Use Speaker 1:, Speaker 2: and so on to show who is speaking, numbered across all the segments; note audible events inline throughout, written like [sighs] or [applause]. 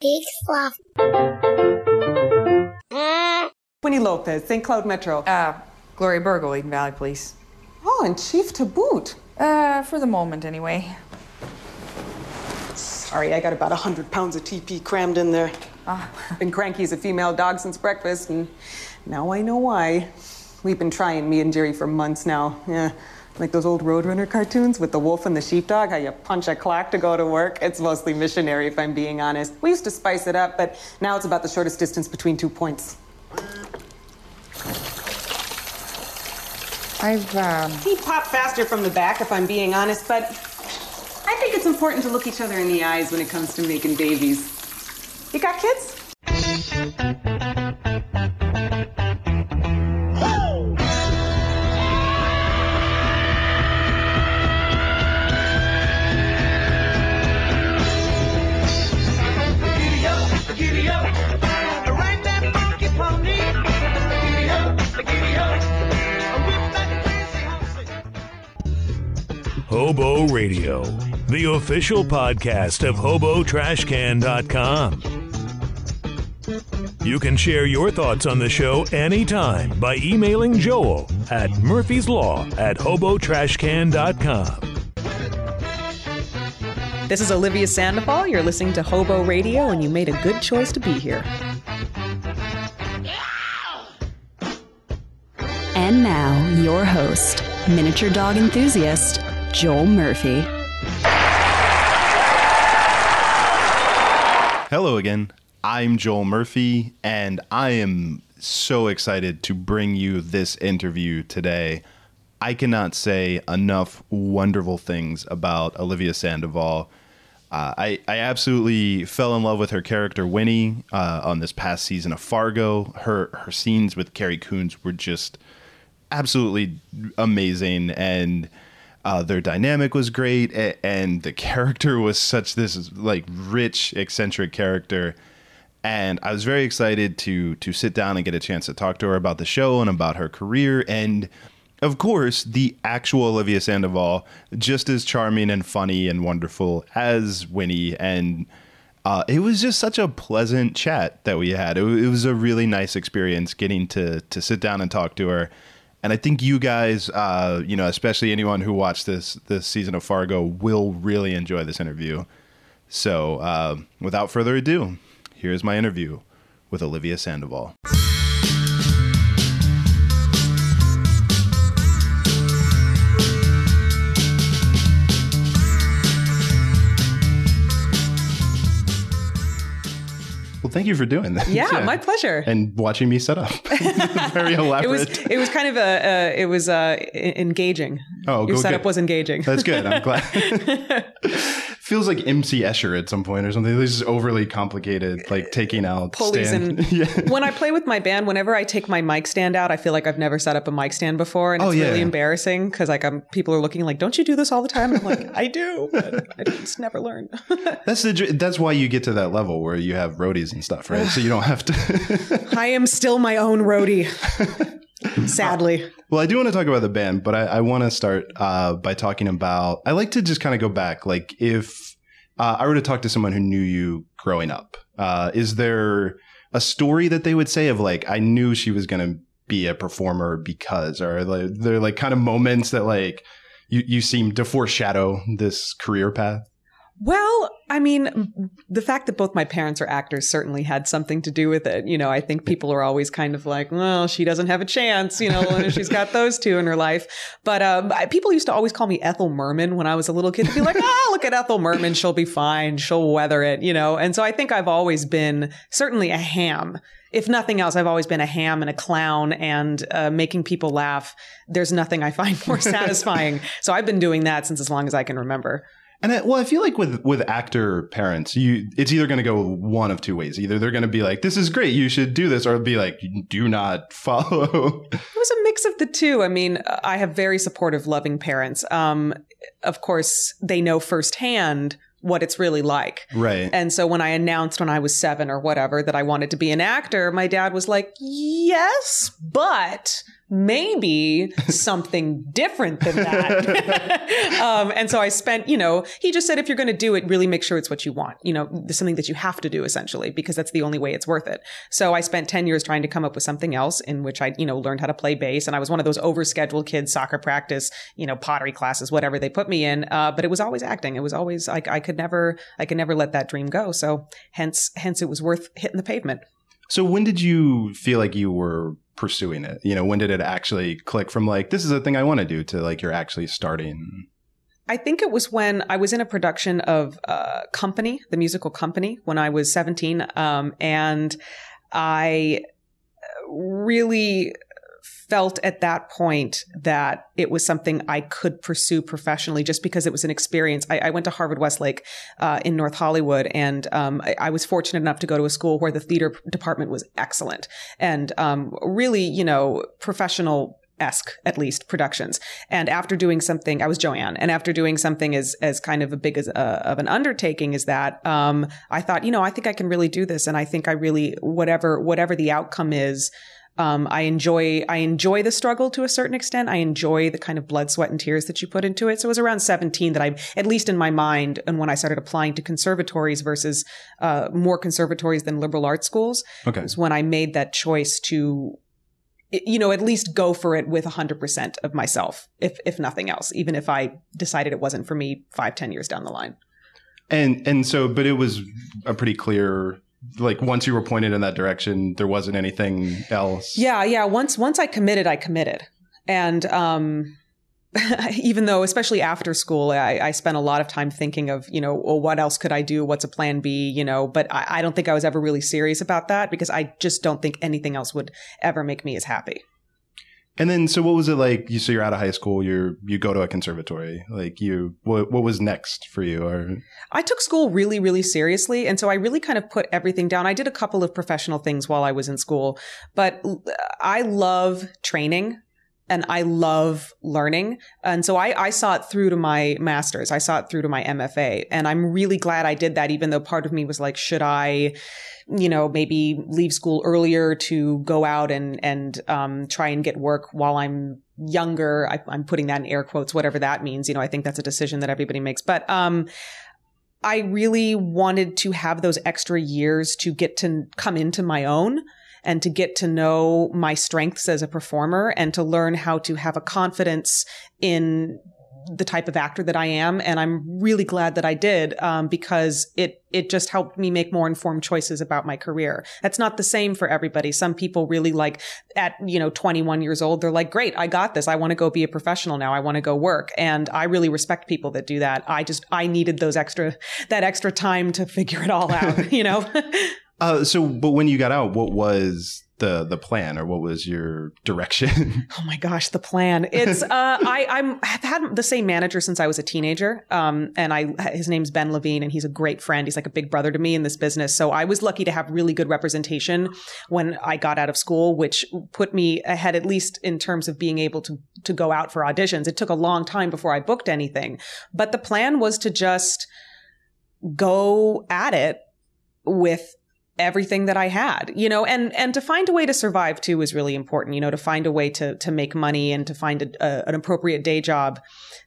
Speaker 1: Big fluff.
Speaker 2: Winnie Lopez, St. Cloud Metro.
Speaker 3: Uh, Gloria Burgle, Eden Valley Police.
Speaker 2: Oh, and Chief to boot.
Speaker 3: Uh, for the moment, anyway.
Speaker 2: Sorry, I got about 100 pounds of TP crammed in there. Been cranky as a female dog since breakfast, and now I know why. We've been trying, me and Jerry, for months now. Yeah, like those old Roadrunner cartoons with the wolf and the sheepdog, how you punch a clock to go to work. It's mostly missionary, if I'm being honest. We used to spice it up, but now it's about the shortest distance between two points.
Speaker 3: I've, um.
Speaker 2: He pop faster from the back, if I'm being honest, but I think it's important to look each other in the eyes when it comes to making babies. You got kids?
Speaker 4: Hobo Radio, the official podcast of HoboTrashCan.com. You can share your thoughts on the show anytime by emailing Joel at Murphy's Law at HoboTrashCan.com.
Speaker 5: This is Olivia Sandoval. You're listening to Hobo Radio, and you made a good choice to be here.
Speaker 6: And now, your host, miniature dog enthusiast, Joel Murphy.
Speaker 7: Hello again. I'm Joel Murphy, and I am so excited to bring you this interview today. I cannot say enough wonderful things about Olivia Sandoval. Uh, I, I absolutely fell in love with her character Winnie uh, on this past season of Fargo. Her her scenes with Carrie Coons were just absolutely amazing, and uh, their dynamic was great, and the character was such this like rich, eccentric character. And I was very excited to to sit down and get a chance to talk to her about the show and about her career, and of course, the actual Olivia Sandoval, just as charming and funny and wonderful as Winnie. And uh, it was just such a pleasant chat that we had. It, it was a really nice experience getting to to sit down and talk to her. And I think you guys, uh, you know, especially anyone who watched this this season of Fargo, will really enjoy this interview. So, uh, without further ado, here's my interview with Olivia Sandoval. Well, thank you for doing that.
Speaker 5: Yeah, my pleasure.
Speaker 7: And watching me set up. [laughs] Very elaborate.
Speaker 5: It was it was kind of a uh, it was uh, engaging.
Speaker 7: Oh,
Speaker 5: Your setup was engaging.
Speaker 7: That's good. I'm glad. [laughs] [laughs] Feels like MC Escher at some point or something. This is overly complicated, like taking out
Speaker 5: pulleys
Speaker 7: stand.
Speaker 5: and [laughs]
Speaker 7: yeah.
Speaker 5: when I play with my band, whenever I take my mic stand out, I feel like I've never set up a mic stand before, and
Speaker 7: Oh,
Speaker 5: it's
Speaker 7: yeah.
Speaker 5: really embarrassing because like I'm people are looking like, "Don't you do this all the time?" And I'm like, "I do, but I just never learn." [laughs]
Speaker 7: That's the that's why you get to that level where you have roadies and stuff, right? so you don't have to.
Speaker 5: I am still my own roadie. [laughs] Sadly,
Speaker 7: well, I do want to talk about the band, but I, I want to start uh, by talking about. I like to just kind of go back, like if uh, I were to talk to someone who knew you growing up, uh, is there a story that they would say of like I knew she was going to be a performer because, or like, they're like kind of moments that like you you seem to foreshadow this career path.
Speaker 5: Well, I mean, the fact that both my parents are actors certainly had something to do with it. You know, I think people are always kind of like, well, she doesn't have a chance, you know, she's got those two in her life. But um, I- people used to always call me Ethel Merman when I was a little kid. They'd be like, oh, [laughs] look at Ethel Merman. She'll be fine. She'll weather it, you know. And so I think I've always been certainly a ham. If nothing else, I've always been a ham and a clown and uh, making people laugh. There's nothing I find more [laughs] satisfying. so I've been doing that since as long as I can remember.
Speaker 7: And I, well, I feel like with with actor parents, you it's either going to go one of two ways. Either they're going to be like, "This is great, you should do this," or be like, "Do not follow."
Speaker 5: It was a mix of the two. I mean, I have very supportive, loving parents. Um, of course, they know firsthand what it's really like.
Speaker 7: right.
Speaker 5: And so when I announced when I was seven or whatever that I wanted to be an actor, my dad was like, yes, but maybe [laughs] something different than that. [laughs] um, and so I spent, you know, he just said, if you're going to do it, really make sure it's what you want. You know, there's something that you have to do essentially, because that's the only way it's worth it. So I spent 10 years trying to come up with something else in which I, you know, learned how to play bass. And I was one of those overscheduled kids, soccer practice, you know, pottery classes, whatever they put me in. Uh, but it was always acting. It was always like, I could never, I could never let that dream go. So hence, hence it was worth hitting the pavement.
Speaker 7: So when did you feel like you were pursuing it? You know, when did it actually click from like this is a thing I want to do to like you're actually starting?
Speaker 5: I think it was when I was in a production of uh, Company, the musical Company, when I was 17, um, and I really felt at that point that it was something I could pursue professionally just because it was an experience. I, I went to Harvard Westlake uh, in North Hollywood, and um, I, I, was fortunate enough to go to a school where the theater department was excellent and um, really, you know, professional esque at least productions. And after doing something, I was Joanne, and after doing something as as kind of a big as uh, of an undertaking as that, um, I thought, you know, I think I can really do this, and I think I really whatever whatever the outcome is. Um, I enjoy I enjoy the struggle to a certain extent. I enjoy the kind of blood, sweat, and tears that you put into it. So it was around 17 that I, at least in my mind, and when I started applying to conservatories versus uh, more conservatories than liberal arts schools,
Speaker 7: Okay.
Speaker 5: was when I made that choice to, you know, at least go for it with 100% of myself, if if nothing else, even if I decided it wasn't for me five, ten years down the line.
Speaker 7: And and so, but it was a pretty clear. Like once you were pointed in that direction, there wasn't anything else.
Speaker 5: Yeah, yeah. Once once I committed, I committed, and um, [laughs] even though, especially after school, I, I spent a lot of time thinking of, you know, well, what else could I do? What's a plan B? You know, but I, I don't think I was ever really serious about that because I just don't think anything else would ever make me as happy.
Speaker 7: And then, so what was it like? You so you're out of high school. You you go to a conservatory. Like you, what what was next for you? Or
Speaker 5: I took school really, really seriously. And so I really kind of put everything down. I did a couple of professional things while I was in school, but I love training and I love learning. And so I, I saw it through to my master's. I saw it through to my MFA. And I'm really glad I did that, even though part of me was like, should I, you know, maybe leave school earlier to go out and, and, um, try and get work while I'm younger. I, I'm putting that in air quotes, whatever that means. You know, I think that's a decision that everybody makes. But, um, I really wanted to have those extra years to get to come into my own and to get to know my strengths as a performer and to learn how to have a confidence in the type of actor that I am. And I'm really glad that I did, um, because it, it just helped me make more informed choices about my career. That's not the same for everybody. Some people really like at, you know, 21 years old, they're like, great, I got this. I want to go be a professional now. I want to go work. And I really respect people that do that. I just, I needed those extra, that extra time to figure it all out, [laughs] you know? [laughs]
Speaker 7: uh, so, but when you got out, what was the the plan, or what was your direction? [laughs]
Speaker 5: Oh my gosh, the plan. It's uh I I'm have had the same manager since I was a teenager. Um and I his name's Ben Levine and he's a great friend. He's like a big brother to me in this business. So I was lucky to have really good representation when I got out of school, which put me ahead at least in terms of being able to to go out for auditions. It took a long time before I booked anything. But the plan was to just go at it with everything that I had, you know, and, and to find a way to survive too is really important, you know, to find a way to, to make money and to find a, a, an appropriate day job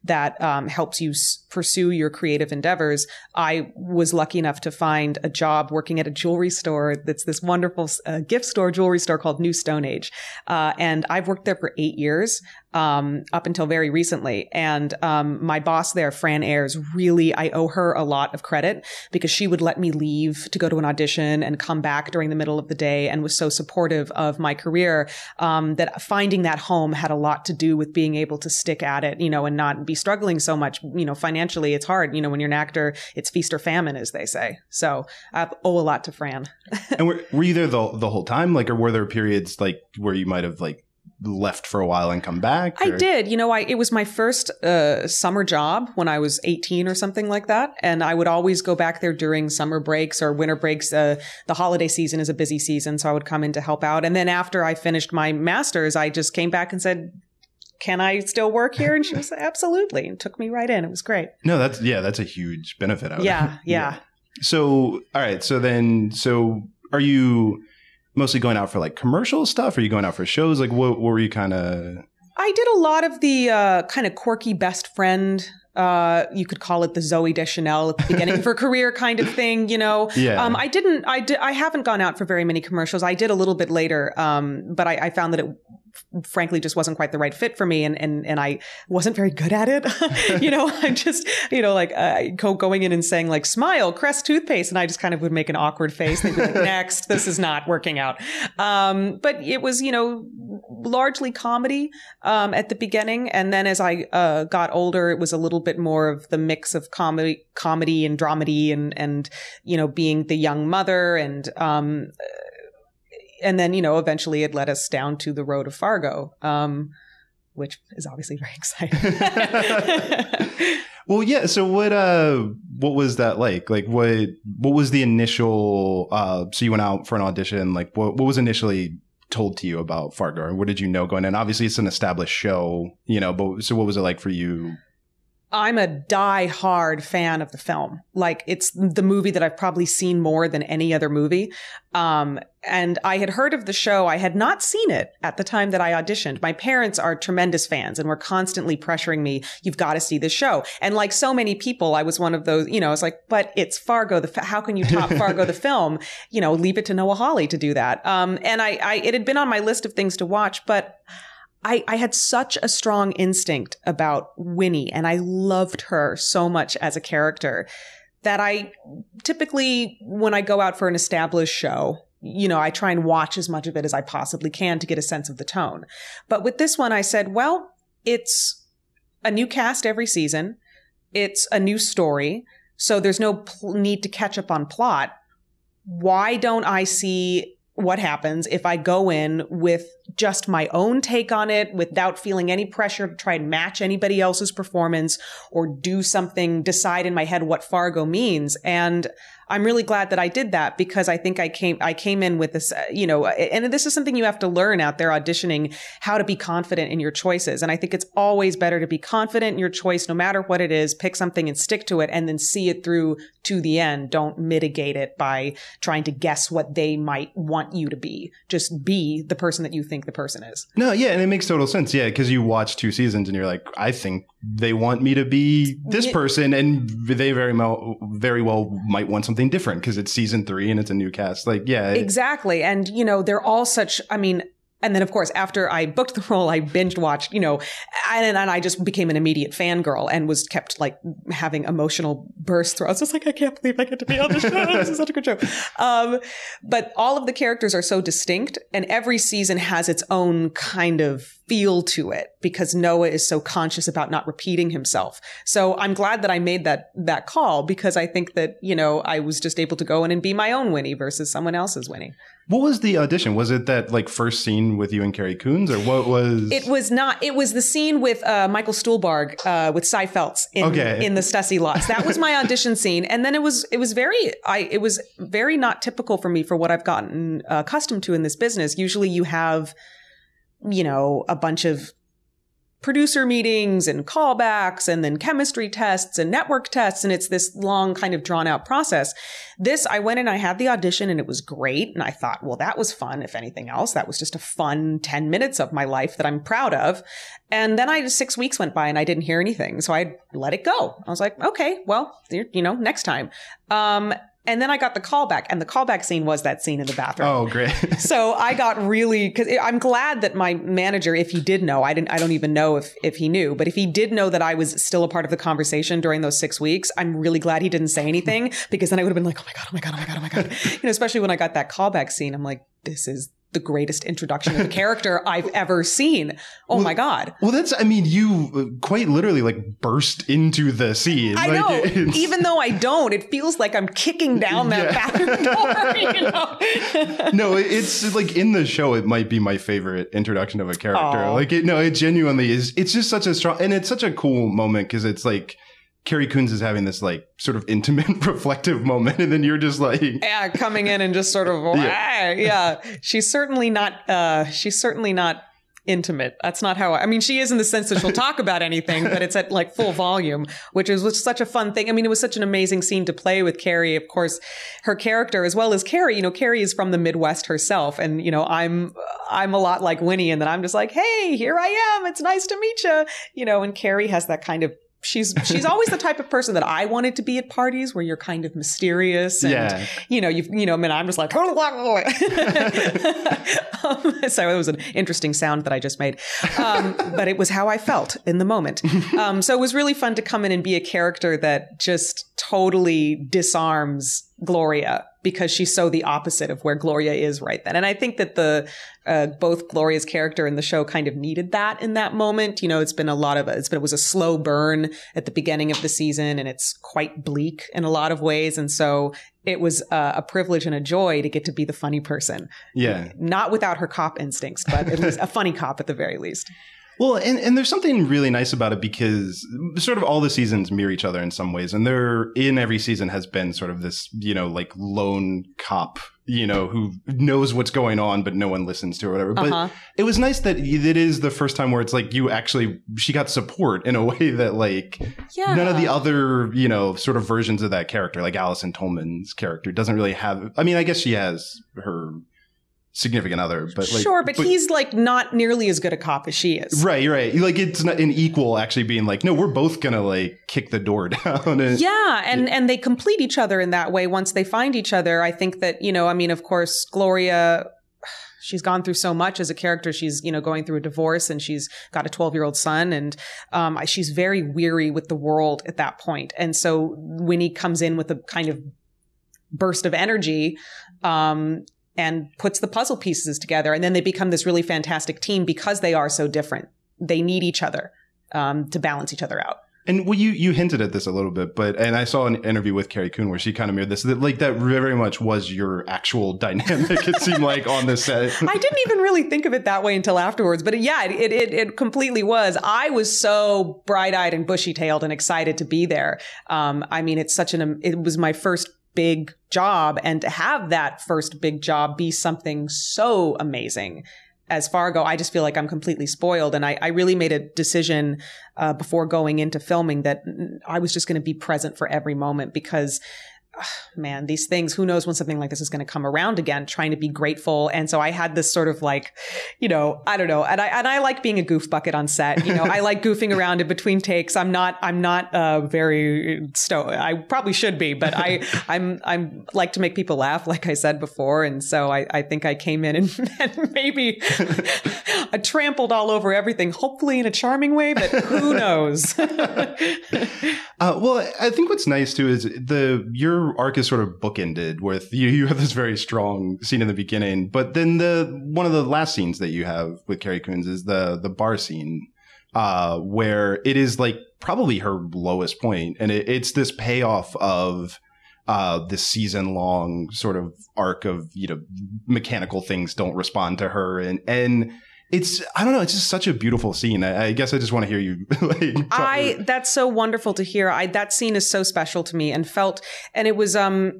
Speaker 5: that um, helps you s- pursue your creative endeavors. I was lucky enough to find a job working at a jewelry store that's this wonderful uh, gift store, jewelry store called New Stone Age. Uh, and I've worked there for eight years. Um, up until very recently. And um, my boss there, Fran Ayers, really, I owe her a lot of credit because she would let me leave to go to an audition and come back during the middle of the day and was so supportive of my career um, that finding that home had a lot to do with being able to stick at it, you know, and not be struggling so much. You know, financially, it's hard. You know, when you're an actor, it's feast or famine, as they say. So I owe a lot to Fran. [laughs]
Speaker 7: and were, were you there the the whole time, like, or were there periods like where you might have like left for a while and come back?
Speaker 5: I did. You know, I it was my first uh, summer job when I was 18 or something like that, and I would always go back there during summer breaks or winter breaks. Uh, the holiday season is a busy season, so I would come in to help out. And then after I finished my masters, I just came back and said. Can I still work here? And she was like, [laughs] absolutely, and took me right in. It was great.
Speaker 7: No, that's yeah, that's a huge benefit. Out of
Speaker 5: Yeah, yeah.
Speaker 7: So, all right. So then, so are you? Mostly going out for like commercial stuff? Are you going out for shows? Like, what, what were you kind of?
Speaker 5: I did a lot of the uh, kind of quirky best friend. Uh, you could call it the Zooey Deschanel at the beginning of her career kind of thing, you know.
Speaker 7: Yeah.
Speaker 5: Um, I didn't. I did. I haven't gone out for very many commercials. I did a little bit later, um, but I, I found that it frankly just wasn't quite the right fit for me and and and I wasn't very good at it. [laughs] You know I just you know like uh, go, going in and saying like smile crest toothpaste and I just kind of would make an awkward face. They'd be like [laughs] next this is not working out. Um, but it was you know largely comedy um, at the beginning and then as I uh, got older it was a little bit more of the mix of comedy comedy and dramedy and and you know being the young mother and um, and then you know eventually it led us down to the road of Fargo, um, which is obviously very [laughs] exciting. [laughs]
Speaker 7: Well, yeah. So what uh what was that like? Like what what was the initial uh so you went out for an audition, like what what was initially told to you about Fargo? Or what did you know going in? Obviously it's an established show, you know, but so what was it like for you?
Speaker 5: I'm a die-hard fan of the film. Like it's the movie that I've probably seen more than any other movie. Um, and I had heard of the show. I had not seen it at the time that I auditioned. My parents are tremendous fans and were constantly pressuring me, you've got to see this show. And like so many people, I was one of those, you know, it's like, but it's Fargo. The, how can you top Fargo, the [laughs] film? You know, leave it to Noah Hawley to do that. Um, and I, I, it had been on my list of things to watch, but I, I had such a strong instinct about Winnie and I loved her so much as a character that I typically, when I go out for an established show, you know, I try and watch as much of it as I possibly can to get a sense of the tone. But with this one, I said, well, it's a new cast every season. It's a new story. So there's no pl- need to catch up on plot. Why don't I see what happens if I go in with just my own take on it without feeling any pressure to try and match anybody else's performance or do something, decide in my head what Fargo means. And I'm really glad that I did that because I think I came, I came in with this, uh, you know, and this is something you have to learn out there auditioning how to be confident in your choices. And I think it's always better to be confident in your choice, no matter what it is, pick something and stick to it and then see it through to the end. Don't mitigate it by trying to guess what they might want you to be. Just be the person that you think the person is.
Speaker 7: No, yeah, and it makes total sense. Yeah, because you watch two seasons and you're like, I think they want me to be this person, and they very well, very well might want something different because it's season three and it's a new cast. Like, yeah, it-
Speaker 5: Exactly. And, you know, they're all such, I mean, and then of course, after I booked the [laughs] role, I binge watched, you know, and, and I just became an immediate fangirl and was kept like having emotional bursts throughout. I was just like, I can't believe I get to be on the show. [laughs] this is such a good show. Um, but all of the characters are so distinct and every season has its own kind of feel to it because Noah is so conscious about not repeating himself. So I'm glad that I made that, that call because I think that, you know, I was just able to go in and be my own Winnie versus someone else's Winnie.
Speaker 7: What was the audition? Was it that like first scene with you and Carrie Coons, or what was?
Speaker 5: It was not. It was the scene with uh, Michael Stuhlbarg uh, with Sy Feltz in
Speaker 7: Okay.
Speaker 5: in the Stussy lots. That was my [laughs] audition scene, and then it was it was very I it was very not typical for me for what I've gotten uh, accustomed to in this business. Usually, you have you know a bunch of producer meetings and callbacks and then chemistry tests and network tests and it's this long kind of drawn out process. This i went and i had the audition and it was great and i thought well that was fun. If anything else that was just a fun 10 minutes of my life that i'm proud of. And then i six weeks went by and i didn't hear anything so i let it go. I was like okay well you know next time. Um and then I got the callback, and the callback scene was that scene in the bathroom
Speaker 7: oh, great. [laughs]
Speaker 5: so I got really because I'm glad that my manager, if he did know, I didn't, I don't even know if if he knew, but if he did know that I was still a part of the conversation during those six weeks, I'm really glad he didn't say anything because then I would have been like, oh my god, oh my god, oh my god, oh my god, [laughs] you know, especially when I got that callback scene, I'm like, this is the greatest introduction of a character [laughs] I've ever seen. Oh my god.
Speaker 7: well, that's. I mean, you uh, quite literally like burst into the scene.
Speaker 5: I
Speaker 7: Like,
Speaker 5: know. [laughs] Even though I don't, it feels like I'm kicking down that
Speaker 7: Yeah.
Speaker 5: bathroom door. [laughs] You know?
Speaker 7: no, it's like in the show, it might be my favorite introduction of a character.
Speaker 5: Aw.
Speaker 7: Like, it, no, it genuinely is. It's just such a strong, and it's such a cool moment because it's like Carrie Coons is having this like sort of intimate, [laughs] reflective moment, and then you're just like, [laughs]
Speaker 5: yeah, coming in and just sort of Yeah. yeah. She's certainly not uh she's certainly not intimate. That's not how I, I mean, she is in the sense that she'll talk about anything, but it's at like full volume, which is was such a fun thing. I mean, it was such an amazing scene to play with Carrie. Of course, her character as well as Carrie, you know, Carrie is from the Midwest herself. And, you know, I'm, I'm a lot like Winnie and that I'm just like, Hey, here I am. It's nice to meet you. You know, and Carrie has that kind of she's she's always the type of person that I wanted to be at parties where you're kind of mysterious and
Speaker 7: Yeah.
Speaker 5: you know you you know I mean I'm just like [laughs] [laughs] um, so it was an interesting sound that I just made. Um, but it was how I felt in the moment. Um, so it was really fun to come in and be a character that just totally disarms Gloria because she's so the opposite of where Gloria is right then and I think that the uh, both Gloria's character and the show kind of needed that in that moment. You know, it's been a lot of it's been it was a slow burn at the beginning of the season, and it's quite bleak in a lot of ways. And so it was uh, a privilege and a joy to get to be the funny person,
Speaker 7: Yeah.
Speaker 5: not without her cop instincts, but at least [laughs] a funny cop at the very least.
Speaker 7: Well, and, and there's something really nice about it because sort of all the seasons mirror each other in some ways. And there, in every season, has been sort of this, you know, like lone cop, you know, who knows what's going on, but no one listens to or whatever.
Speaker 5: Uh-huh.
Speaker 7: But it was nice that it is the first time where it's like you actually, she got support in a [laughs] way that, like,
Speaker 5: Yeah.
Speaker 7: none of the other, you know, sort of versions of that character, like Allison Tolman's character, doesn't really have. I mean, I guess she has her significant other, but like,
Speaker 5: sure, but, he's like not nearly as good a cop as she is.
Speaker 7: Right, right. Like it's not an equal actually being like, no, we're both gonna like kick the door [laughs] down. And,
Speaker 5: Yeah, and and they complete each other in that way once they find each other. I think that, you know, I mean, of course, Gloria [sighs] she's gone through so much as a character. She's, you know, going through a divorce and she's got a 12-year-old son and um she's very weary with the world at that point. And so Winnie comes in with a kind of burst of energy um and puts the puzzle pieces together and then they become this really fantastic team because they are so different. They need each other um to balance each other out.
Speaker 7: and well, you you hinted at this a little bit, but and I saw an interview with Carrie Coon where she kind of mirrored this. That like that very much was your actual dynamic. it seemed [laughs] like on the set.
Speaker 5: I didn't even really think of it that way until afterwards, but yeah, it it, it completely was. I was so bright eyed and bushy tailed and excited to be there. Um, I mean, it's such an it was my first big job, and to have that first big job be something so amazing. As Fargo, I just feel like I'm completely spoiled, and I, I really made a decision uh, before going into filming that mm, I was just going to be present for every moment because [sighs] man, these things, who knows when something like this is going to come around again, trying to be grateful. And so I had this sort of like, you know, I don't know. And I, and I like being a goof bucket on set. You know, I like [laughs] goofing around in between takes. I'm not, I'm not, uh, very sto I probably should be, but I, [laughs] I'm, I'm like to make people laugh, like I said before. And so I, I think I came in and, [laughs] and maybe [laughs] I trampled all over everything, hopefully in a charming way, but who [laughs] knows?
Speaker 7: Uh, well, I think what's nice too is the your arc is sort of bookended with you. You have this very strong scene in the beginning, but then the one of the last scenes that you have with Carrie Coons is the the bar scene, uh, where it is like probably her lowest point, and it, it's this payoff of uh, this season long sort of arc of you know mechanical things don't respond to her, and and. It's I don't know. It's just such a beautiful scene. I, I guess I just want to hear you. [laughs] like, talk-
Speaker 5: I that's so wonderful to hear. I that scene is so special to me and felt and it was um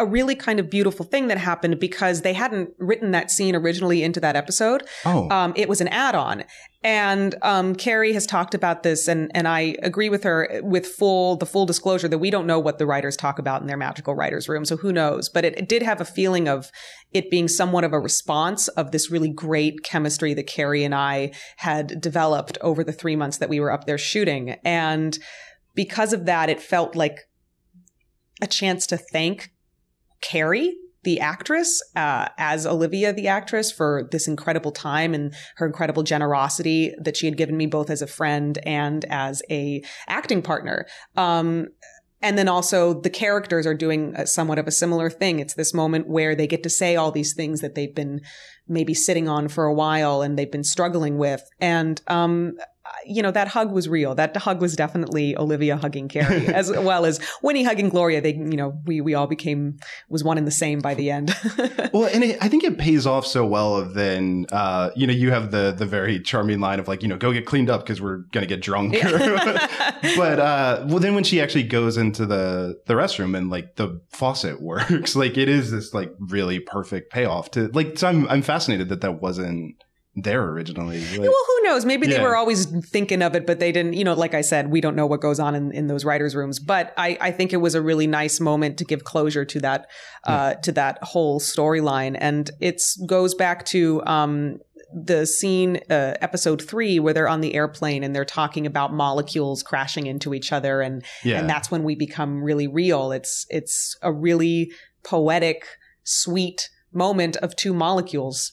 Speaker 5: a really kind of beautiful thing that happened because they hadn't written that scene originally into that episode.
Speaker 7: Oh.
Speaker 5: Um, it was an add-on. And um, Carrie has talked about this, and and I agree with her with full the full disclosure that we don't know what the writers talk about in their magical writers room, so who knows? But it, it did have a feeling of it being somewhat of a response of this really great chemistry that Carrie and I had developed over the three months that we were up there shooting, and because of that, it felt like a chance to thank Carrie, the actress, uh, as Olivia, the actress, for this incredible time and her incredible generosity that she had given me both as a friend and as a acting partner. Um, and then also the characters are doing a, somewhat of a similar thing. It's this moment where they get to say all these things that they've been maybe sitting on for a while and they've been struggling with. And, um, you know, that hug was real. That hug was definitely Olivia hugging Carrie, [laughs] as well as Winnie hugging Gloria. They, you know, we, we all became, was one and the same by the end. [laughs]
Speaker 7: Well, and it, I think it pays off so well. Of then, uh, you know, you have the the very charming line of like, you know, go get cleaned up because we're gonna get drunk. [laughs] but uh, well, then when she actually goes into the the restroom and like the faucet works, like it is this like really perfect payoff to like. So I'm I'm fascinated that that wasn't there originally. Like,
Speaker 5: Well, who knows? Maybe they were always thinking of it, but they didn't, you know, like I said, we don't know what goes on in, in those writers' rooms. But I, I think it was a really nice moment to give closure to that, uh, to that whole storyline. And it's goes back to, um, the scene, uh, episode three, where they're on the airplane and they're talking about molecules crashing into each other. And,
Speaker 7: yeah.
Speaker 5: and that's when we become really real. It's, it's a really poetic, sweet moment of two molecules.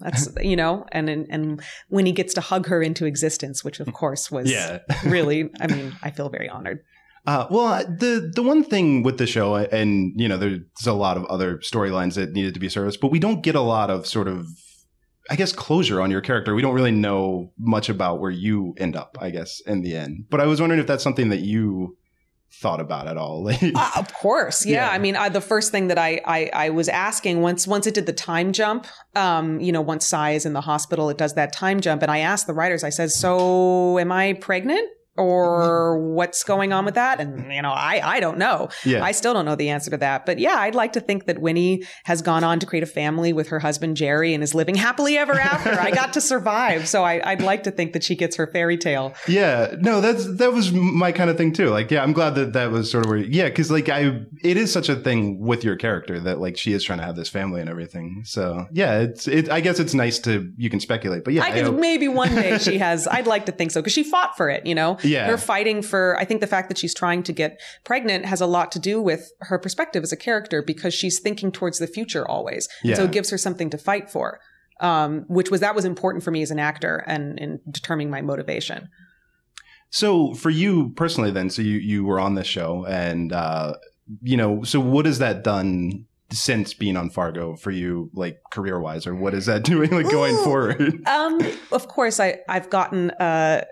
Speaker 5: That's you know, and and and when he gets to hug her into existence, which of [laughs] course was
Speaker 7: yeah. [laughs]
Speaker 5: really, I mean, I feel very honored.
Speaker 7: Uh, well, uh, the the one thing with the show, and you know, there's a lot of other storylines that needed to be serviced, but we don't get a lot of sort of, I guess, closure on your character. We don't really know much about where you end up, I guess, in the end. But I was wondering if that's something that you thought about at all. [laughs]
Speaker 5: Uh, of course, yeah.
Speaker 7: Yeah.
Speaker 5: I mean, I, the first thing that I, I I was asking once once it did the time jump, um, you know, once Sy is in the hospital, it does that time jump, and I asked the writers, I said, "So, am I pregnant?" Mm-hmm. Or what's going on with that? And you know, I I don't know.
Speaker 7: yeah,
Speaker 5: I still don't know the answer to that. But yeah, I'd like to think that Winnie has gone on to create a family with her husband Jerry and is living happily ever after. I got to survive, so I, I'd like to think that she gets her fairy tale.
Speaker 7: yeah. No, that's that was my kind of thing too. Like, yeah, I'm glad that that was sort of where, yeah, because like I, it is such a thing with your character that like she is trying to have this family and everything. So yeah, it's it. I guess it's nice to you can speculate, but yeah,
Speaker 5: I could
Speaker 7: hope-
Speaker 5: maybe one day she has. I'd like to think so because she fought for it. You know, [laughs]
Speaker 7: Yeah.
Speaker 5: her fighting for. I think the fact that she's trying to get pregnant has a lot to do with her perspective as a character because she's thinking towards the future always, and so it gives her something to fight for. Um, which was that was important for me as an actor and in determining my motivation.
Speaker 7: So for you personally, then, so you you were on this show, and uh, you know, so what has that done since being on Fargo for you, like career wise, or what is that [laughs] doing, like going
Speaker 5: Ooh.
Speaker 7: forward?
Speaker 5: Um, of course, I I've gotten. Uh,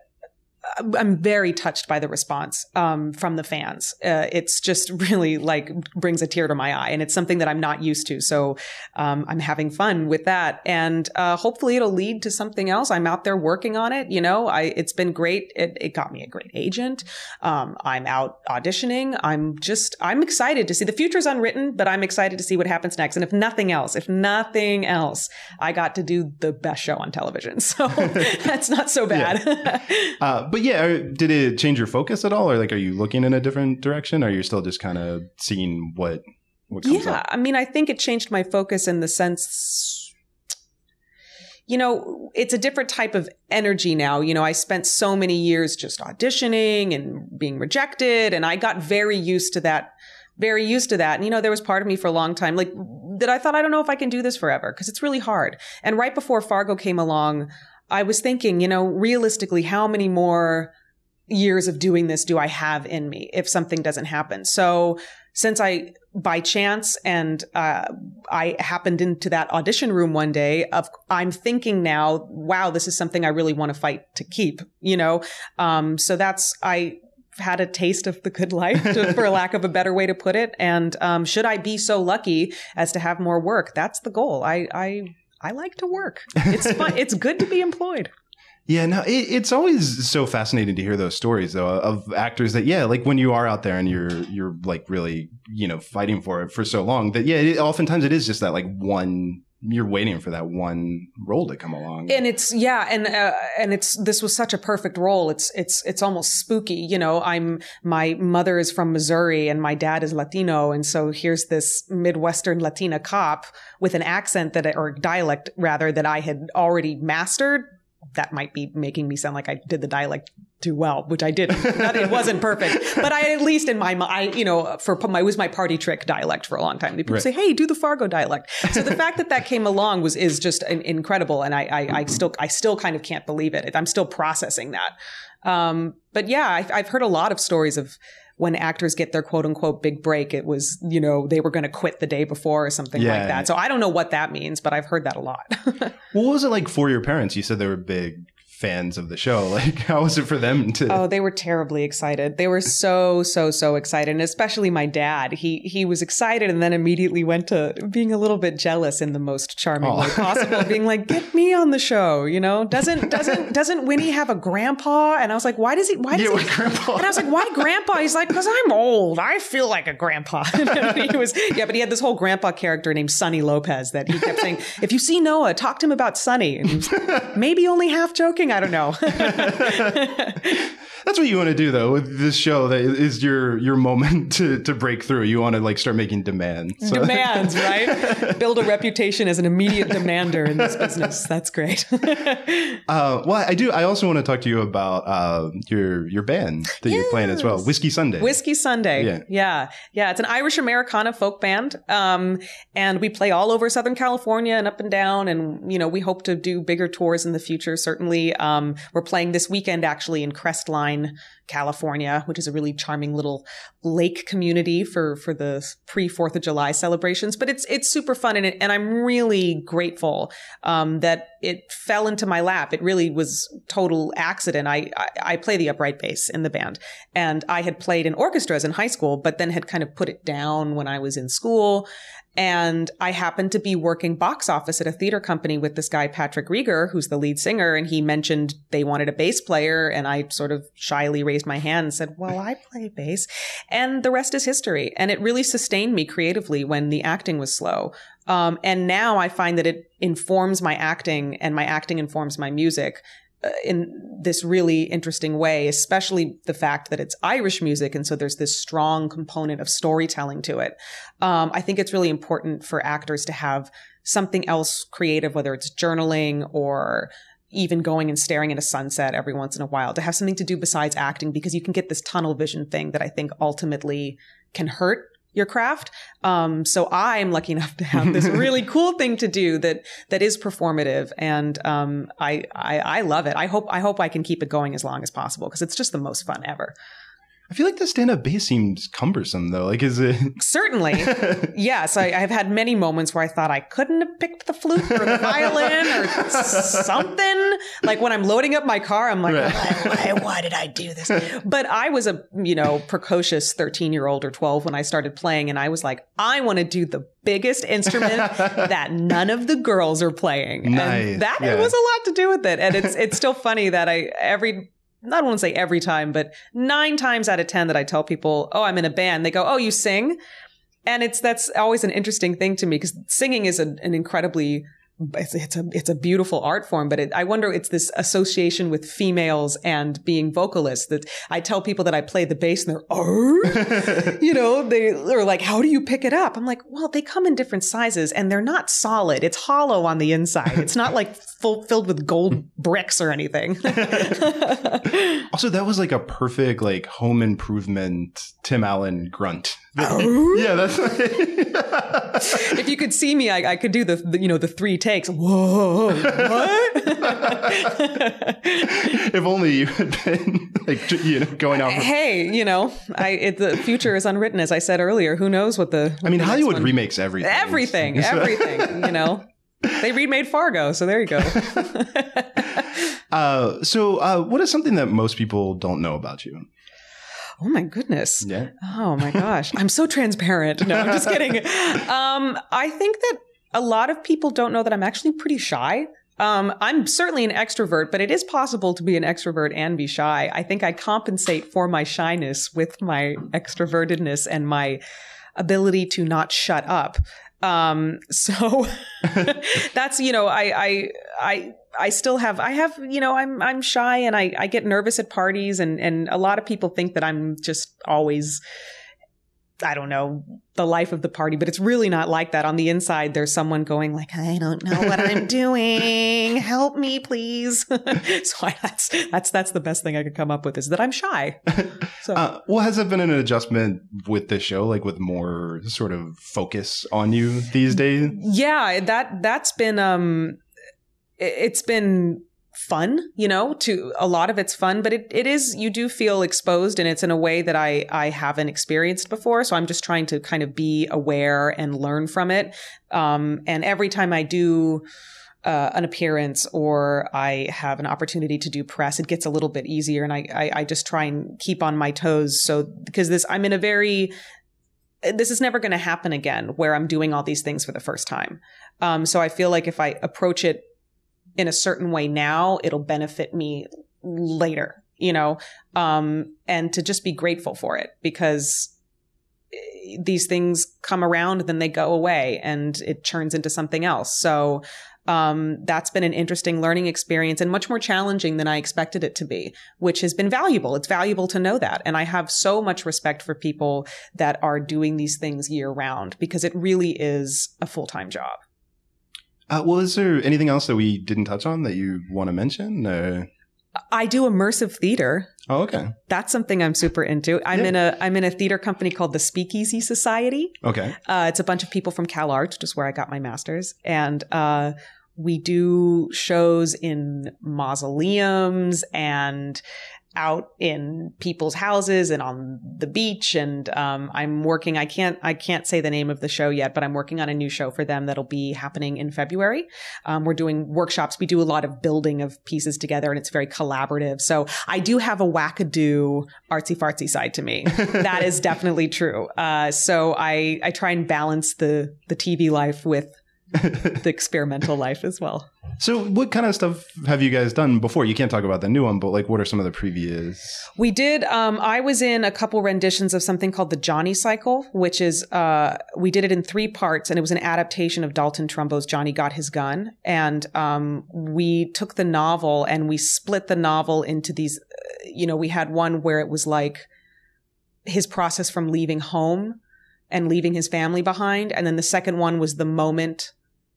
Speaker 5: I'm very touched by the response um, from the fans. Uh, it's just [laughs] really like brings a tear to my eye, and it's something that I'm not used to. So um, I'm having fun with that, and uh, hopefully it'll lead to something else. I'm out there working on it. You know, I it's been great. It, it got me a great agent. Um, I'm out auditioning. I'm just I'm excited to see the future's unwritten, but I'm excited to see what happens next. And if nothing else, if nothing else, I got to do the best show on television. [laughs] So [laughs] that's not so bad.
Speaker 7: Uh, but yeah, did it change your focus at all, or like, are you looking in a different direction, or are you still just kind of seeing what what comes
Speaker 5: yeah,
Speaker 7: up?
Speaker 5: I mean, I think it changed my focus in the sense, you know, it's a different type of energy now. You know, I spent so many years just auditioning and being rejected, and I got very used to that. Very used to that. And, you know, there was part of me for a long time, like, that I thought, I don't know if I can do this forever because it's really hard. And right before Fargo came along, I was thinking, you know, realistically, how many more years of doing this do I have in me if something doesn't happen? So since I, by chance, and uh, I happened into that audition room one day, of I'm thinking now, wow, this is something I really want to fight to keep. You know, um, so that's I had a taste of the good life, to, for [laughs] lack of a better way to put it. And um, should I be so lucky as to have more work, that's the goal. I I I like to work. It's fun. it's good to be employed. [laughs]
Speaker 7: Yeah, no, it, it's always so fascinating to hear those stories though of actors that yeah, like when you are out there and you're you're like really you know fighting for it for so long that yeah, it, oftentimes it is just that like one you're waiting for that one role to come along.
Speaker 5: and it's yeah and uh, and it's this was such a perfect role. It's it's it's almost spooky you know i'm my mother is from missouri and my dad is latino. And so here's this midwestern latina cop with an accent that or dialect rather that i had already mastered. That might be making me sound like I did the dialect too well, which I didn't. Not- it wasn't perfect, [laughs] but I at least in my I you know for my it was my party trick dialect for a long time. People
Speaker 7: Right.
Speaker 5: say, "Hey, do the Fargo dialect." So the fact that that came along was is just in- incredible, and I, I I still I still kind of can't believe it. I'm still processing that. Um, but yeah, I, I've heard a lot of stories of when actors get their quote unquote big break. It was you know they were going to quit the day before or something
Speaker 7: Yeah.
Speaker 5: like that. So I don't know what that means, but I've heard that a lot. [laughs]
Speaker 7: what was it like for your parents? You said they were big fans of the show. [laughs] Like, how was it for them to?
Speaker 5: Oh, they were terribly excited. They were so, so, so excited. And especially my dad. He he was excited and then immediately went to being a little bit jealous in the most charming
Speaker 7: Oh.
Speaker 5: way possible, being like, get me on the show, you know? Doesn't doesn't doesn't Winnie have a grandpa? And I was like, why does he why does
Speaker 7: Yeah,
Speaker 5: he
Speaker 7: grandpa?
Speaker 5: And I was like, why grandpa? He's like, because I'm old. I feel like a grandpa. [laughs] he was, yeah, but he had this whole grandpa character named Sonny Lopez that he kept saying, if you see Noah, talk to him about Sonny. And he was maybe only half joking. I don't know. [laughs] [laughs]
Speaker 7: That's what you want to do though with this show. That is your your moment to to break through. You want to like start making demands. So- [laughs]
Speaker 5: Demands, right? [laughs] Build a reputation as an immediate demander in this business. That's great. [laughs]
Speaker 7: Uh, well, I do. I also want to talk to you about uh, your your band that you're playing as well, Whiskey Sunday.
Speaker 5: Whiskey Sunday.
Speaker 7: Yeah.
Speaker 5: yeah. Yeah. It's an Irish Americana folk band. Um, and we play all over Southern California and up and down. And, you know, we hope to do bigger tours in the future, certainly. Um, we're playing this weekend actually in Crestline, California, which is a really charming little lake community for, for the pre 4th of July celebrations. But it's, it's super fun. And, it, and I'm really grateful, um, that it fell into my lap. It really was total accident. I, I, I play the upright bass in the band and I had played in orchestras in high school, but then had kind of put it down when I was in school. And I happened to be working box office at a theater company with this guy, Patrick Rieger, who's the lead singer. And he mentioned they wanted a bass player. And I sort of shyly raised my hand and said, well, I play bass. And the rest is history. And it really sustained me creatively when the acting was slow. Um, and now I find that it informs my acting and my acting informs my music in this really interesting way, especially the fact that it's Irish music. And so there's this strong component of storytelling to it. Um, I think it's really important for actors to have something else creative, whether it's journaling or even going and staring at a sunset every once in a while, to have something to do besides acting, because you can get this tunnel vision thing that I think ultimately can hurt your craft. Um, so I'm lucky enough to have this [laughs] really cool thing to do that that is performative, and um, I, I I love it. I hope I hope I can keep it going as long as possible because it's just the most fun ever.
Speaker 7: I feel like the stand up bass seems cumbersome though. Like, is it? [laughs]
Speaker 5: Certainly, yes. I, I've had many moments where I thought I couldn't have picked the flute or the violin or [laughs] something. Like when I'm loading up my car, I'm like,
Speaker 7: Right.
Speaker 5: why, why, why did I do this? But I was a you know precocious 13 year old or 12 when I started playing, and I was like, I want to do the biggest instrument [laughs] that none of the girls are playing,
Speaker 7: Nice,
Speaker 5: and that
Speaker 7: yeah.
Speaker 5: was a lot to do with it. And it's it's still funny that I every I don't want to say every time, but nine times out of 10 that I tell people, oh, I'm in a band, they go, oh, you sing? And it's, that's always an interesting thing to me because singing is an incredibly, it's, it's a, it's a beautiful art form, but it, I wonder it's this association with females and being vocalists that I tell people that I play the bass and they're, oh, [laughs] you know, they are like, how do you pick it up? I'm like, well, they come in different sizes and they're not solid. It's hollow on the inside. It's not like full, filled with gold bricks or anything. [laughs]
Speaker 7: Also, that was like a perfect like home improvement Tim Allen grunt.
Speaker 5: Oh. [laughs]
Speaker 7: yeah, that's.
Speaker 5: If you could see me, I, I could do the, the you know the three takes. Whoa, what? [laughs]
Speaker 7: if only you had been like you know going out. For,
Speaker 5: hey, you know, I it, the future is unwritten, as I said earlier. Who knows what the?
Speaker 7: I mean,
Speaker 5: the
Speaker 7: Hollywood
Speaker 5: one-
Speaker 7: remakes everything.
Speaker 5: everything, [laughs] everything. You know, they remade Fargo, so there you go. [laughs]
Speaker 7: Uh, so, uh, what is something that most people don't know about you?
Speaker 5: Oh my goodness.
Speaker 7: Yeah.
Speaker 5: Oh my gosh. I'm so transparent. No, I'm just [laughs] kidding. Um, I think that a lot of people don't know that I'm actually pretty shy. Um, I'm certainly an extrovert, but it is possible to be an extrovert and be shy. I think I compensate for my shyness with my extrovertedness and my ability to not shut up. Um, [laughs] so [laughs] that's, you know, I, I, I, I still have, I have, you know, I'm, I'm shy and I, I get nervous at parties and, and a lot of people think that I'm just always, I don't know, the life of the party, but it's really not like that. On the inside, there's someone going like, I don't know what I'm [laughs] doing. Help me, please. [laughs] so I, that's, that's, that's the best thing I could come up with is that I'm shy. [laughs] So.
Speaker 7: Uh, well, has it been an adjustment with this show, like with more sort of focus on you these days?
Speaker 5: yeah that that's been um it- it's been fun you know to a lot of it's fun but it, it is you do feel exposed and it's in a way that i i haven't experienced before so i'm just trying to kind of be aware and learn from it um and every time i do uh, an appearance or I have an opportunity to do press, it gets a little bit easier, and I, I I just try and keep on my toes. So because this, I'm in a very this is never going to happen again where I'm doing all these things for the first time. Um, so I feel like if I approach it in a certain way now, it'll benefit me later, you know, um, and to just be grateful for it because eh, these things come around, then they go away and it turns into something else. So, um, that's been an interesting learning experience and much more challenging than I expected it to be, which has been valuable. It's valuable to know that. And I have so much respect for people that are doing these things year round because it really is a full time job.
Speaker 7: Uh, well, is there anything else that we didn't touch on that you want to mention? Or?
Speaker 5: I do immersive theater.
Speaker 7: Oh, okay.
Speaker 5: That's something I'm super into. I'm
Speaker 7: Yeah.
Speaker 5: in a I'm in a theater company called the Speakeasy Society.
Speaker 7: Okay.
Speaker 5: Uh, it's a bunch of people from Cal Arts, which is where I got my master's, and uh, we do shows in mausoleums and out in people's houses and on the beach. And um, I'm working. I can't I can't say the name of the show yet, but I'm working on a new show for them that'll be happening in February. Um, we're doing workshops. We do a lot of building of pieces together, and it's very collaborative. So I do have a wackadoo artsy fartsy side to me. [laughs] that is definitely true. Uh, so I I try and balance the the TV life with the experimental life as well.
Speaker 7: So, what kind of stuff have you guys done before? You can't talk about the new one, but like, what are some of the previous?
Speaker 5: We did. Um, I was in a couple renditions of something called the Johnny Cycle, which is uh, we did it in three parts, and it was an adaptation of Dalton Trumbo's Johnny Got His Gun. And um, we took the novel and we split the novel into these. uh, You know, we had one where it was like his process from leaving home and leaving his family behind, and then the second one was the moment.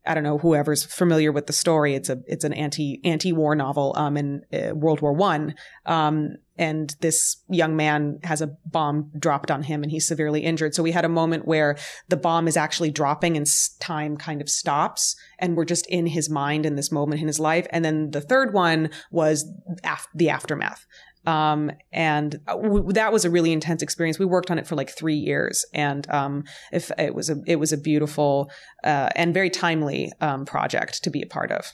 Speaker 5: I don't know whoever's familiar with the story. It's a it's an anti anti war novel um in uh, World War One um and this young man has a bomb dropped on him and he's severely injured. So we had a moment where the bomb is actually dropping and time kind of stops and we're just in his mind in this moment in his life. And then the third one was af- the aftermath. Um, and uh, w- that was a really intense experience. We worked on it for like three years and, um, if it was a, it was a beautiful, uh, and very timely, um, project to be a part of.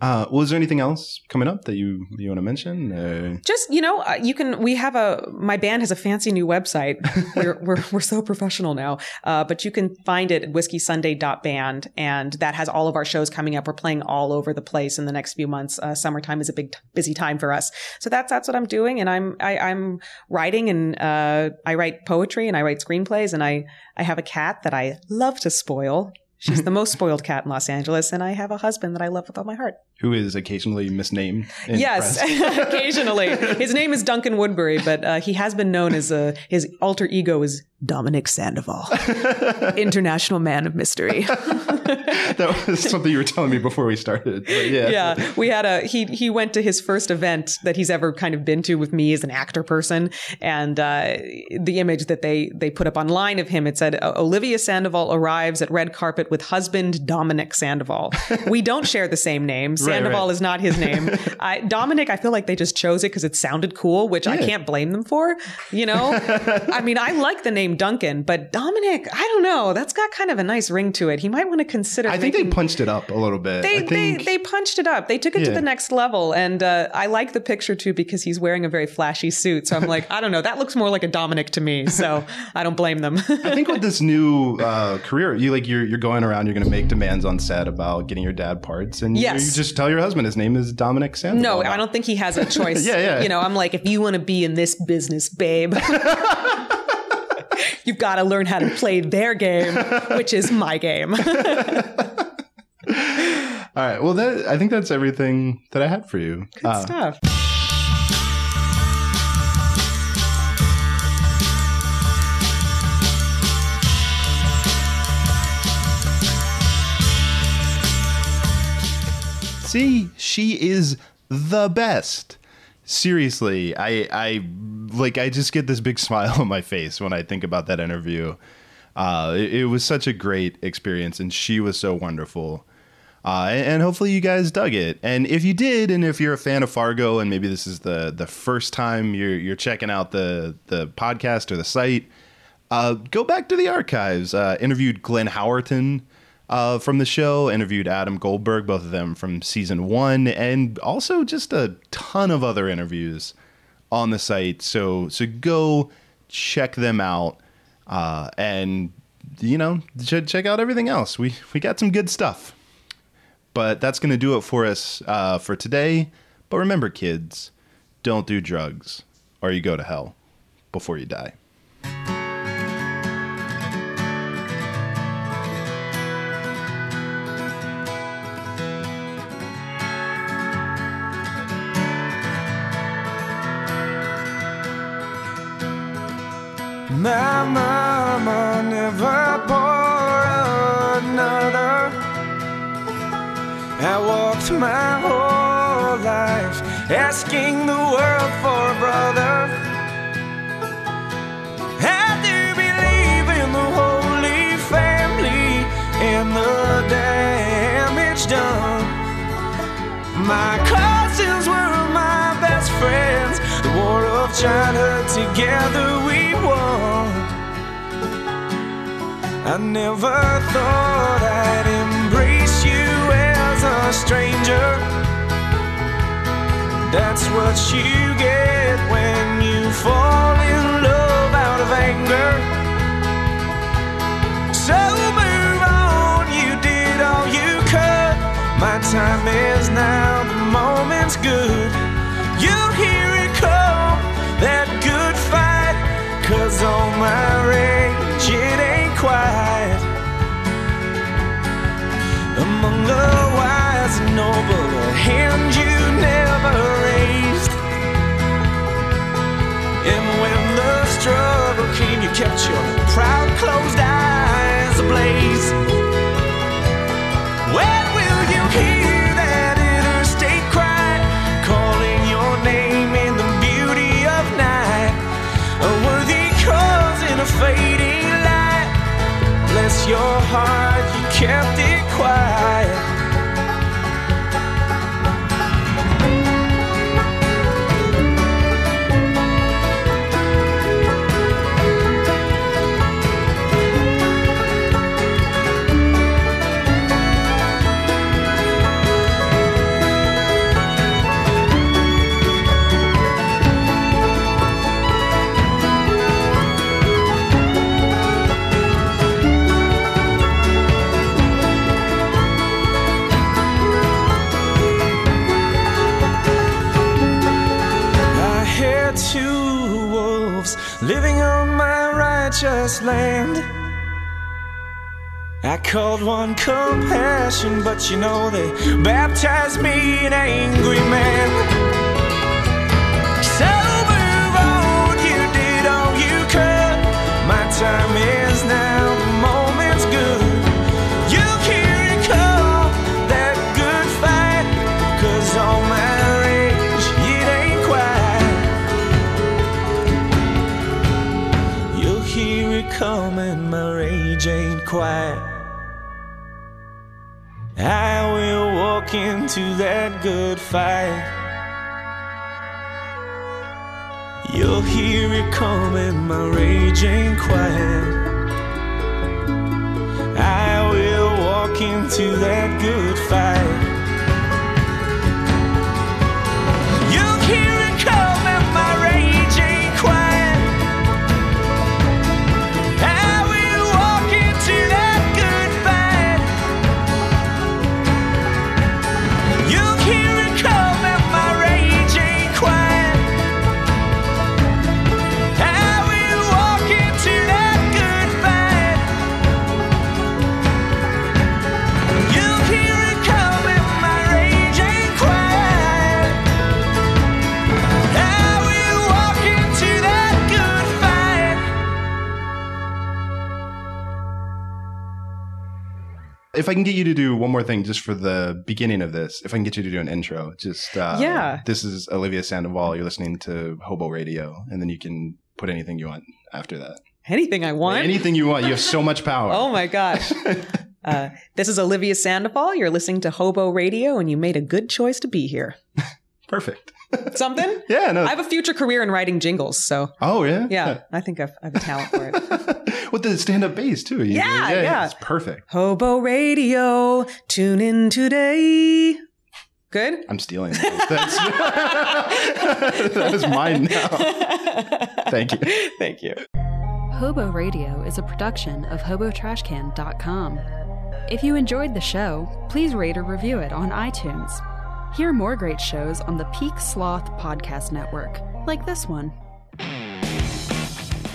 Speaker 7: Uh, was there anything else coming up that you you want to mention? Uh,
Speaker 5: just you know uh, you can we have a my band has a fancy new website. [laughs] We're, we're, we're so professional now. Uh, but you can find it at whiskeysunday.band and that has all of our shows coming up. We're playing all over the place in the next few months. Uh, summertime is a big busy time for us. So that's that's what i'm doing and i'm I, i'm writing and uh, i write poetry and i write screenplays and i i have a cat that i love to spoil she's the [laughs] most spoiled cat in los angeles and i have a husband that i love with all my heart
Speaker 7: who is occasionally misnamed? in
Speaker 5: Yes, [laughs] occasionally. His name is Duncan Woodbury, but uh, he has been known as a his alter ego is Dominic Sandoval, [laughs] international man of mystery. [laughs]
Speaker 7: that was something you were telling me before we started. But yeah.
Speaker 5: yeah, we had a he he went to his first event that he's ever kind of been to with me as an actor person, and uh, the image that they they put up online of him it said Olivia Sandoval arrives at red carpet with husband Dominic Sandoval. we don't share the same name. [laughs] Sandoval
Speaker 7: right.
Speaker 5: is not his name. [laughs] I, Dominic, I feel like they just chose it because it sounded cool, which I can't blame them for. You know, I mean, I like the name Duncan, but Dominic, I don't know. That's got kind of a nice ring to it. He might want to consider.
Speaker 7: I think they punched it up a little bit.
Speaker 5: they,
Speaker 7: I think,
Speaker 5: they they punched it up. They took it to the next level, and uh, I like the picture too because he's wearing a very flashy suit. So I'm like, I don't know, that looks more like a Dominic to me. So [laughs] I don't blame them.
Speaker 7: I think with this new uh, career, you like you're you're going around. You're going to make demands on set about getting your dad parts, and you-
Speaker 5: Yes.
Speaker 7: you, just tell your husband his name is Dominic Sandoval.
Speaker 5: no, I don't think he has a choice. [laughs]
Speaker 7: Yeah, yeah.
Speaker 5: You know, I'm like, if you want to be in this business, babe. [laughs] You've got to learn how to play their game, which is my game. [laughs]
Speaker 7: All right. Well, that I think that's everything that I had for you.
Speaker 5: Good
Speaker 7: Uh,
Speaker 5: stuff.
Speaker 7: See, she is the best. Seriously, I I like I just get this big [laughs] smile on my face when I think about that interview. Uh, it, it was such a great experience, and she was so wonderful. Uh, and, hopefully you guys dug it. And if you did, and if you're a fan of Fargo, and maybe this is the the first time you're you're checking out the the podcast or the site, uh, go back to the archives. Uh, interviewed Glenn Howerton. Uh, from the show. Interviewed Adam Goldberg, both of them from season one, and also just a ton of other interviews on the site. So so go check them out, uh, and you know ch- check out everything else. We we got some good stuff. But that's going to do it for us uh, for today. But remember, kids, don't do drugs, or you go to hell before you die.
Speaker 1: My mama never bore another. I walked my whole life asking the world for a brother. I do believe in the Holy Family and the damage done. My cousins were my best friends. The war of childhood together I never thought I'd embrace you as a stranger. That's what you get when you fall in love out of anger. So move on, you did all you could. My time is now, the moment's good. You'll hear it come, that good fight. Cause on my rage, quiet. Among the wise and noble, a hand you never raised. And when the struggle came, you kept your proud closed eyes ablaze. Compassion, but you know they baptized me an angry man. So move on, you did all you could. My time is now, the moment's good. You hear it come, that good fight. Cause on my rage, it ain't quiet. You'll hear it coming, my rage ain't quiet. I will walk into that good fight. You'll hear it coming, my rage ain't quiet. I will walk into that good fight.
Speaker 7: If I can get you to do one more thing just for the beginning of this, if I can get you to do an intro, just uh,
Speaker 5: Yeah.
Speaker 7: This is Olivia Sandoval. You're listening to Hobo Radio, and then you can put anything you want after that.
Speaker 5: Anything I want.
Speaker 7: Anything you want. You have so [laughs] much power.
Speaker 5: Oh my gosh. [laughs] uh, this is Olivia Sandoval. You're listening to Hobo Radio, and you made a good choice to be here. [laughs]
Speaker 7: Perfect.
Speaker 5: Something? [laughs]
Speaker 7: Yeah, no.
Speaker 5: I have a future career in writing jingles, so
Speaker 7: Oh yeah.
Speaker 5: yeah, I think I've, I have a talent for it. [laughs]
Speaker 7: With the stand-up bass too. You-
Speaker 5: Yeah, yeah.
Speaker 7: It's perfect.
Speaker 5: Hobo Radio, tune in today. Good?
Speaker 7: I'm stealing that. [laughs] That's that is mine now. Thank you.
Speaker 5: Thank you.
Speaker 6: Hobo Radio is a production of HoboTrashCan.com. If you enjoyed the show, please rate or review it on iTunes. Hear more great shows on the Peak Sloth Podcast Network, like this one.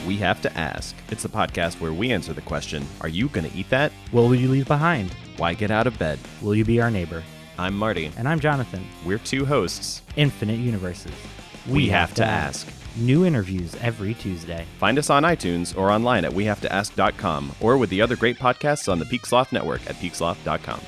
Speaker 8: We Have to Ask. It's a podcast where we answer the question Are you going to eat that?
Speaker 9: What will you leave behind?
Speaker 8: Why get out of bed?
Speaker 9: Will you be our neighbor?
Speaker 8: I'm Marty.
Speaker 9: And I'm Jonathan.
Speaker 8: We're two hosts.
Speaker 9: Infinite Universes.
Speaker 8: We, have, to ask.
Speaker 9: New interviews every Tuesday.
Speaker 8: Find us on iTunes or online at wehavetoask.com or with the other great podcasts on the Peak Sloth Network at peaksloth.com.